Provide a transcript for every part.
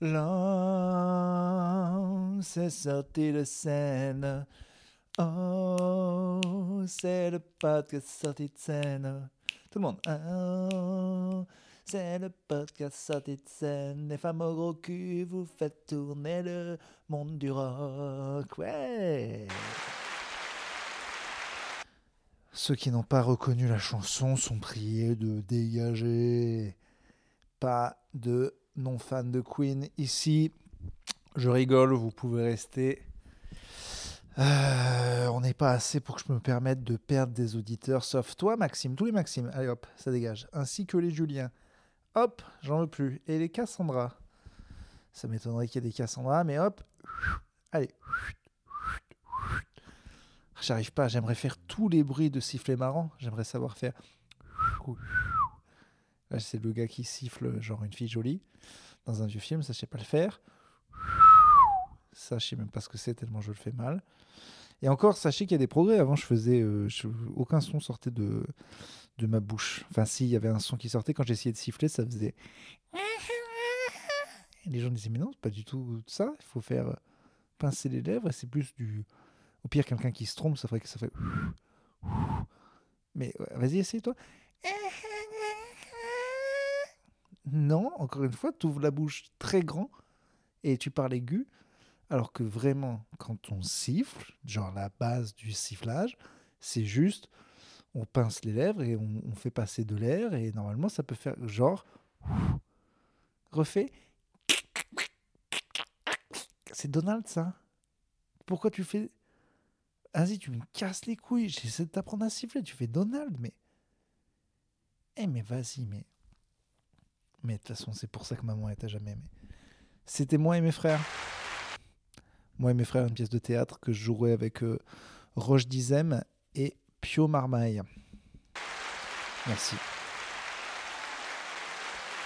L'homme c'est sorti de scène. Oh, c'est le podcast sorti de scène. Tout le monde. Oh, c'est le podcast sorti de scène. Les femmes au gros cul, vous faites tourner le monde du rock. Ouais. Ceux qui n'ont pas reconnu la chanson sont priés de dégager. Pas de non-fan de Queen ici. Je rigole, vous pouvez rester. Euh, on n'est pas assez pour que je me permette de perdre des auditeurs, sauf toi, Maxime, tous les Maximes. Allez hop, ça dégage. Ainsi que les Julien. Hop, j'en veux plus. Et les Cassandra. Ça m'étonnerait qu'il y ait des Cassandra, mais hop. Allez. J'arrive pas, j'aimerais faire tous les bruits de sifflet marrant. J'aimerais savoir faire. Là, c'est le gars qui siffle, genre une fille jolie, dans un vieux film, ça pas le faire. Ça, même pas ce que c'est, tellement je le fais mal. Et encore, sachez qu'il y a des progrès. Avant, je faisais. euh, aucun son sortait de, de ma bouche. Enfin, si, il y avait un son qui sortait. Quand j'essayais de siffler, ça faisait. Les gens disaient, mais non, c'est pas du tout ça. Il faut faire pincer les lèvres. C'est plus du. Au pire, quelqu'un qui se trompe, ça ferait que ça fait. Mais vas-y, essaye-toi. Non, encore une fois, tu ouvres la bouche très grand et tu parles aigu. Alors que vraiment, quand on siffle, genre la base du sifflage, c'est juste, on pince les lèvres et on, fait passer de l'air et normalement ça peut faire genre, refais. C'est Donald ça. Pourquoi tu fais... Vas-y, tu me casses les couilles. J'essaie de t'apprendre à siffler. Tu fais Donald, mais... Eh mais vas-y, mais... Mais de toute façon, c'est pour ça que maman t'a jamais aimé. C'était moi et mes frères. Moi et mes frères, une pièce de théâtre que je jouerais avec euh, Roche Dizem et Pio Marmaille. Merci.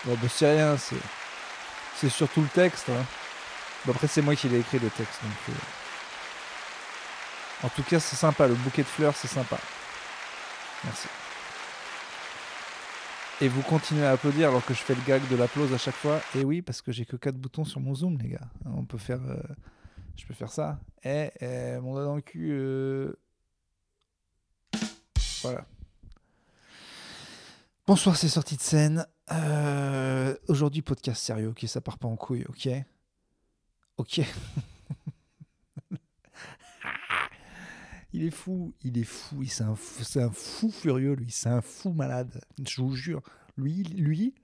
Bon, bah, c'est rien, c'est, c'est surtout le texte. hein. Bon, après, c'est moi qui l'ai écrit le texte. Donc, euh, En tout cas, c'est sympa. Le bouquet de fleurs, c'est sympa. Merci. Et vous continuez à applaudir alors que je fais le gag de l'applause à chaque fois. Et oui, parce que j'ai que 4 boutons sur mon zoom, les gars. On peut faire. euh, Je peux faire ça. Eh, eh, mon doigt dans le cul. euh, Voilà. Bonsoir, c'est sorti de scène. Euh, Aujourd'hui, podcast sérieux, ok Ça part pas en couille, ok Ok. il est fou, il est fou, c'est un, fou- furieux, lui, c'est un fou malade. Je vous jure, lui, lui,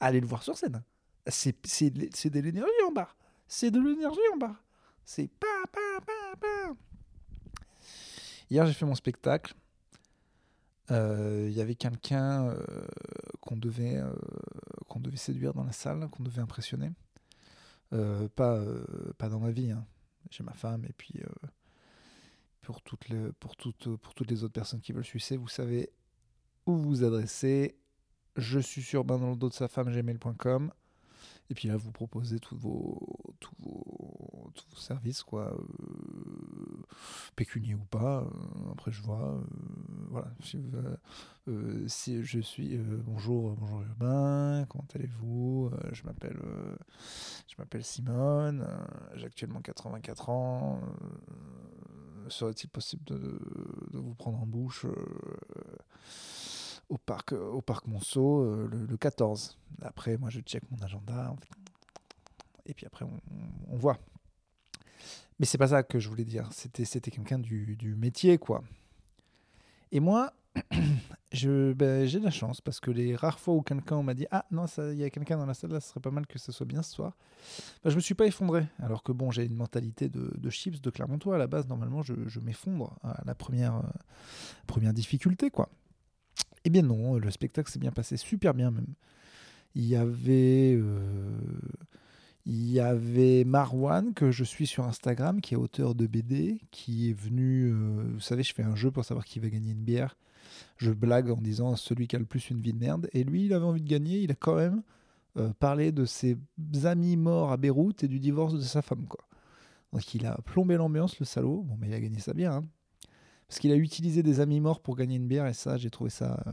allez le voir sur scène. C'est, de- l'énergie en bas. C'est de l'énergie en bas. C'est pa, pa, pa, pa. Hier, j'ai fait mon spectacle. Euh, Il y avait quelqu'un euh, qu'on devait, euh, devait séduire dans la salle, qu'on devait impressionner. Pas, pas dans ma vie. hein. J'ai ma femme et puis pour, toutes les, pour, toutes, pour toutes les autres personnes qui veulent sucer, vous savez où vous adresser. Je suis sur bain dans le dos de sa femme gmail.com. Et puis là, vous proposez tous vos, tous vos, tous vos services, quoi. euh, pécuniers ou pas. euh, après, je vois. euh, voilà. Si, si je suis. bonjour, bonjour Urbain, comment allez-vous Je m'appelle je m'appelle Simone, j'ai actuellement 84 ans. Euh, Serait-il possible de, vous prendre en bouche euh, au parc, au parc Monceau euh, le, le 14 Après, moi, je check mon agenda. Et puis après, on, on voit. Mais c'est pas ça que je voulais dire. C'était, c'était quelqu'un du, du métier, quoi. Et moi, je, ben, j'ai de la chance parce que les rares fois où quelqu'un m'a dit Ah non, il y a quelqu'un dans la salle, là, ce serait pas mal que ce soit bien ce soir. Ben, je me suis pas effondré. Alors que bon, j'ai une mentalité de, de chips, de Clermontois. À la base, normalement, je, je m'effondre à la première, euh, première difficulté, quoi. Eh bien non, le spectacle s'est bien passé, super bien même. Il y avait, euh, il y avait Marwan que je suis sur Instagram, qui est auteur de BD, qui est venu. euh, vous savez, je fais un jeu pour savoir qui va gagner une bière. Je blague en disant celui qui a le plus une vie de merde. Et lui, il avait envie de gagner. Il a quand même euh, parlé de ses amis morts à Beyrouth et du divorce de sa femme, quoi. Donc il a plombé l'ambiance, le salaud. Bon, mais il a gagné sa bière. hein. Parce qu'il a utilisé des amis morts pour gagner une bière. Et ça, j'ai trouvé ça euh,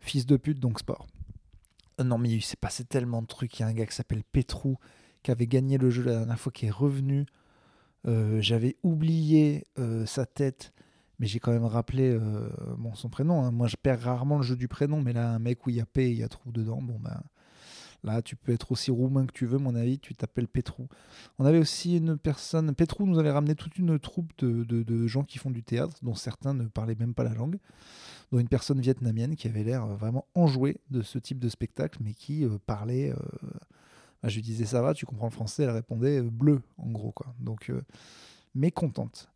fils de pute, donc sport. Euh, non, mais il s'est passé tellement de trucs. Il y a un gars qui s'appelle Petrou qui avait gagné le jeu la dernière fois, qui est revenu. J'avais oublié sa tête, mais j'ai quand même rappelé euh, son prénom. hein. Moi, je perds rarement le jeu du prénom, mais là, un mec où il y a P et il y a Trou dedans, bon, ben. Là, tu peux être aussi roumain que tu veux, mon avis, tu t'appelles Petrou. On avait aussi une personne. Petrou nous avait ramené toute une troupe de, gens qui font du théâtre, dont certains ne parlaient même pas la langue. Dont une personne vietnamienne qui avait l'air euh, vraiment enjouée de ce type de spectacle, mais qui euh, parlait. bah, je lui disais ça va, tu comprends le français? Elle répondait bleu, en gros. quoi. Donc, mécontente.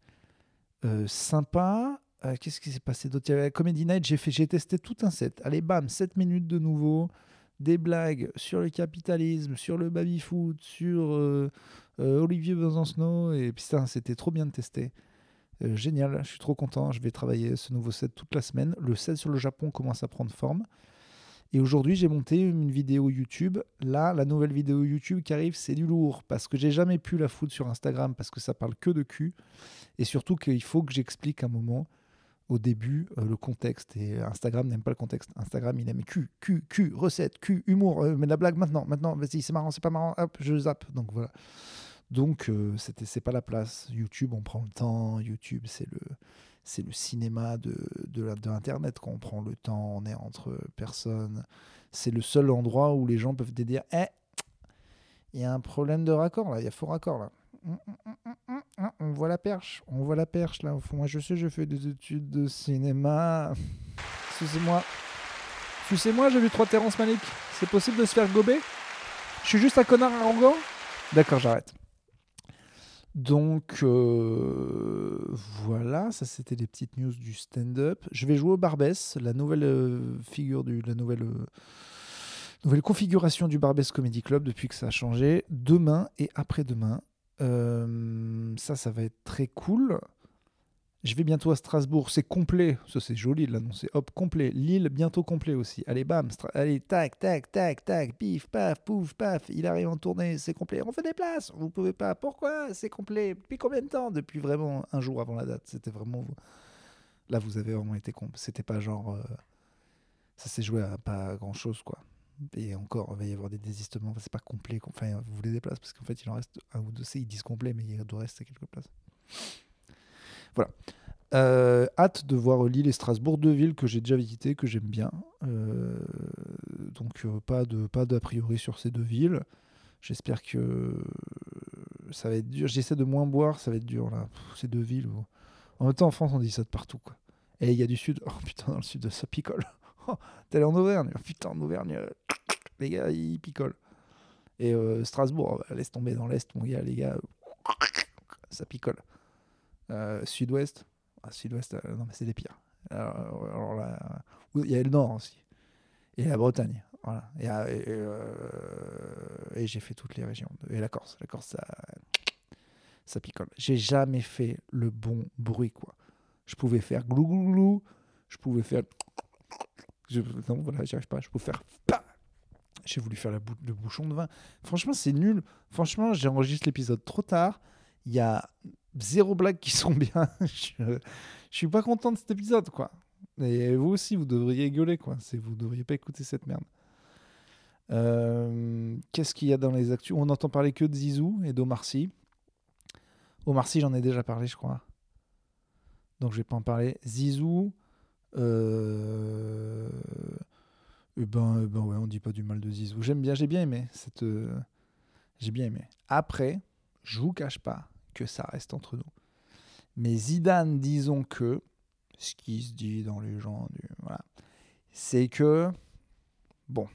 Euh, sympa. Euh, Qu'est-ce qui s'est passé d'autre? Il y avait la Comedy Night, j'ai fait, j'ai testé tout un set. Allez, bam, 7 minutes de nouveau des blagues sur le capitalisme, sur le baby-foot, sur euh, Olivier Besancenot. Et putain, c'était trop bien de tester. Génial, je suis trop content. Je vais travailler ce nouveau set toute la semaine. Le set sur le Japon commence à prendre forme. Et aujourd'hui, j'ai monté une vidéo YouTube. Là, la nouvelle vidéo YouTube qui arrive, c'est du lourd. Parce que j'ai jamais pu la foutre sur Instagram parce que ça parle que de cul. Et surtout qu'il faut que j'explique un moment au début euh, le contexte. Et Instagram n'aime pas le contexte. Instagram, il aime cul, cul, cul, recette, cul, humour. euh, mais la blague maintenant, maintenant, vas-y, c'est marrant, c'est pas marrant, hop, je zappe. Donc voilà. Donc euh, c'était, c'est pas la place. YouTube, on prend le temps. YouTube, c'est le, c'est le cinéma de, de, la- de Internet. Quand on prend le temps, on est entre personnes. C'est le seul endroit où les gens peuvent te dire, eh, il y a un problème de raccord là, il y a faux raccord là. Hum, hum, hum, On voit la perche, on voit la perche là au fond. Moi je sais, je fais des études de cinéma. Excusez-moi. Excusez-moi, j'ai vu trois Terrence Malik. C'est possible de se faire gober? Je suis juste un connard arrogant? D'accord, j'arrête. Donc euh, voilà, ça c'était les petites news du stand-up. Je vais jouer au Barbès, la nouvelle euh, figure du, la nouvelle, euh, nouvelle configuration du Barbès Comedy Club depuis que ça a changé. Demain et après-demain, ça, ça va être très cool. Je vais bientôt à Strasbourg, c'est complet. Ça, c'est joli de l'annoncer. Hop, complet. Lille, bientôt complet aussi. Allez, bam. Allez, tac, tac, tac, tac. Pif, paf, pouf, paf. Il arrive en tournée, c'est complet. On fait des places. Vous pouvez pas. Pourquoi? C'est complet. Depuis combien de temps? Depuis vraiment un jour avant la date. C'était vraiment. Là, vous avez vraiment été con. C'était pas genre. euh, Ça s'est joué à pas grand chose, quoi. Et encore, il va y avoir des désistements. C'est pas complet. Enfin, vous voulez des places parce qu'en fait, il en reste un ou deux. C'est- Ils disent complet, mais il doit rester quelques places. Euh, hâte de voir Lille et Strasbourg, deux villes que j'ai déjà visitées, que j'aime bien. Euh, donc euh, pas d'a priori sur ces deux villes. J'espère que ça va être dur. J'essaie de moins boire, ça va être dur là. Pff, ces deux villes. où- En même temps, en France, on dit ça de partout. Et il y a du sud. Oh putain, dans le sud, ça picole. Oh, T'es allé en Auvergne. Oh, putain, en Auvergne, les gars, ils picolent. Et Strasbourg, oh, bah, laisse tomber dans l'est, mon gars, les gars, ça picole. Euh, Sud-ouest, ah, Sud-ouest, euh, non mais c'est les pires. Alors, là, il y a le nord aussi. Et la Bretagne. Voilà. Et, euh, j'ai fait toutes les régions. Et la Corse. La Corse, ça, picole. J'ai jamais fait le bon bruit, quoi. Je pouvais faire glou glou glou. Je pouvais faire. Je, non, voilà, j'y arrive pas. Je pouvais faire. J'ai voulu faire la le bouchon de vin. Franchement, c'est nul. Franchement, j'ai enregistré l'épisode trop tard. Il y a zéro blague qui sont bien. je, je suis pas content de cet épisode, quoi. Et vous aussi, vous devriez gueuler, quoi. C'est, vous devriez pas écouter cette merde. Euh, qu'est-ce qu'il y a dans les actus? On n'entend parler que de Zizou et d'Omar Sy. Omar Sy, j'en ai déjà parlé, je crois. Donc, je vais pas en parler. Zizou. Euh... Eh ben, eh ben ouais, on dit pas du mal de Zizou. J'aime bien, j'ai bien aimé cette. euh, J'ai bien aimé. Après, je vous cache pas que ça reste entre nous. Mais Zidane, disons que ce qui se dit dans les gens, du, voilà, c'est que bon,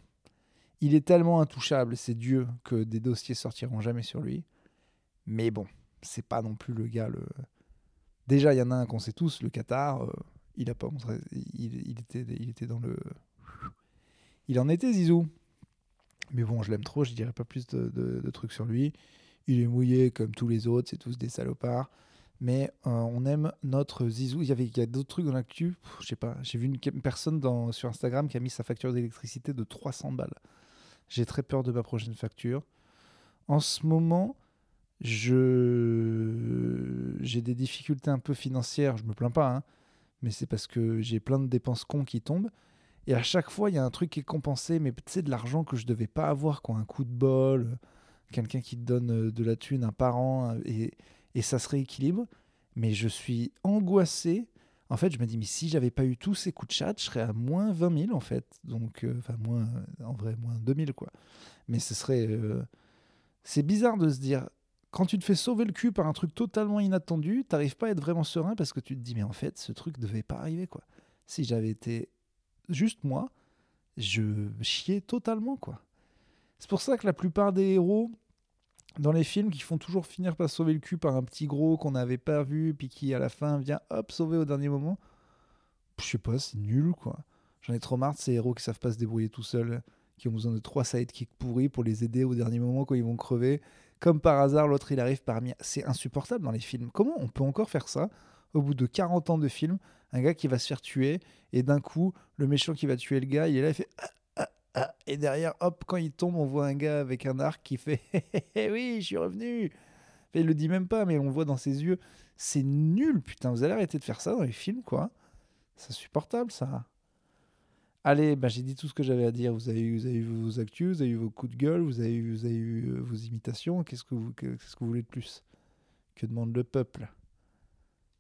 il est tellement intouchable, c'est Dieu que des dossiers sortiront jamais sur lui. Mais bon, c'est pas non plus le gars le. Déjà, il y en a un qu'on sait tous, le Qatar. euh, il a pas montré, il, était, il était dans le. Il en était Zizou. Mais bon, je l'aime trop, je dirais pas plus de trucs sur lui. Il est mouillé comme tous les autres, c'est tous des salopards. Mais euh, on aime notre Zizou. Il y avait il y a d'autres trucs dans l'actu? Je sais pas. J'ai vu une, personne sur Instagram qui a mis sa facture d'électricité de 300 balles. J'ai très peur de ma prochaine facture. En ce moment, je j'ai des difficultés un peu financières. Je me plains pas, hein, mais c'est parce que j'ai plein de dépenses cons qui tombent. Et à chaque fois, il y a un truc qui est compensé, mais sais, de l'argent que je devais pas avoir, quoi. Un coup de bol, euh, quelqu'un qui te donne euh, de la thune, un parent, euh, et, et ça se rééquilibre. Mais je suis angoissé. En fait, je me dis, mais si j'avais pas eu tous ces coups de chat, je serais à moins 20 000, en fait. Donc, enfin, moins, en vrai, moins 2000, quoi. Mais ce serait. C'est bizarre de se dire, quand tu te fais sauver le cul par un truc totalement inattendu, t'arrives pas à être vraiment serein parce que tu te dis, mais en fait, ce truc devait pas arriver, quoi. Si j'avais été juste moi, je chiais totalement, quoi. C'est pour ça que la plupart des héros dans les films qui font toujours finir par sauver le cul par un petit gros qu'on n'avait pas vu, puis qui à la fin vient hop sauver au dernier moment, je sais pas, c'est nul, quoi. J'en ai trop marre de ces héros qui savent pas se débrouiller tout seuls, qui ont besoin de trois sidekicks pourris pour les aider au dernier moment quand ils vont crever. Comme par hasard, l'autre il arrive parmi. C'est insupportable dans les films. Comment on peut encore faire ça au bout de 40 ans de film un gars qui va se faire tuer, et d'un coup, le méchant qui va tuer le gars, il est là, il fait ah, et derrière, hop, quand il tombe, on voit un gars avec un arc qui fait oui, je suis revenu. il le dit même pas, mais on voit dans ses yeux. C'est nul, putain. Vous allez arrêter de faire ça dans les films, quoi. C'est insupportable, ça. Allez, bah, j'ai dit tout ce que j'avais à dire. Vous avez, eu, vous avez eu vos actus, vous avez eu vos coups de gueule, vous avez eu, euh, vos imitations. Qu'est-ce que vous voulez de plus? Que demande le peuple?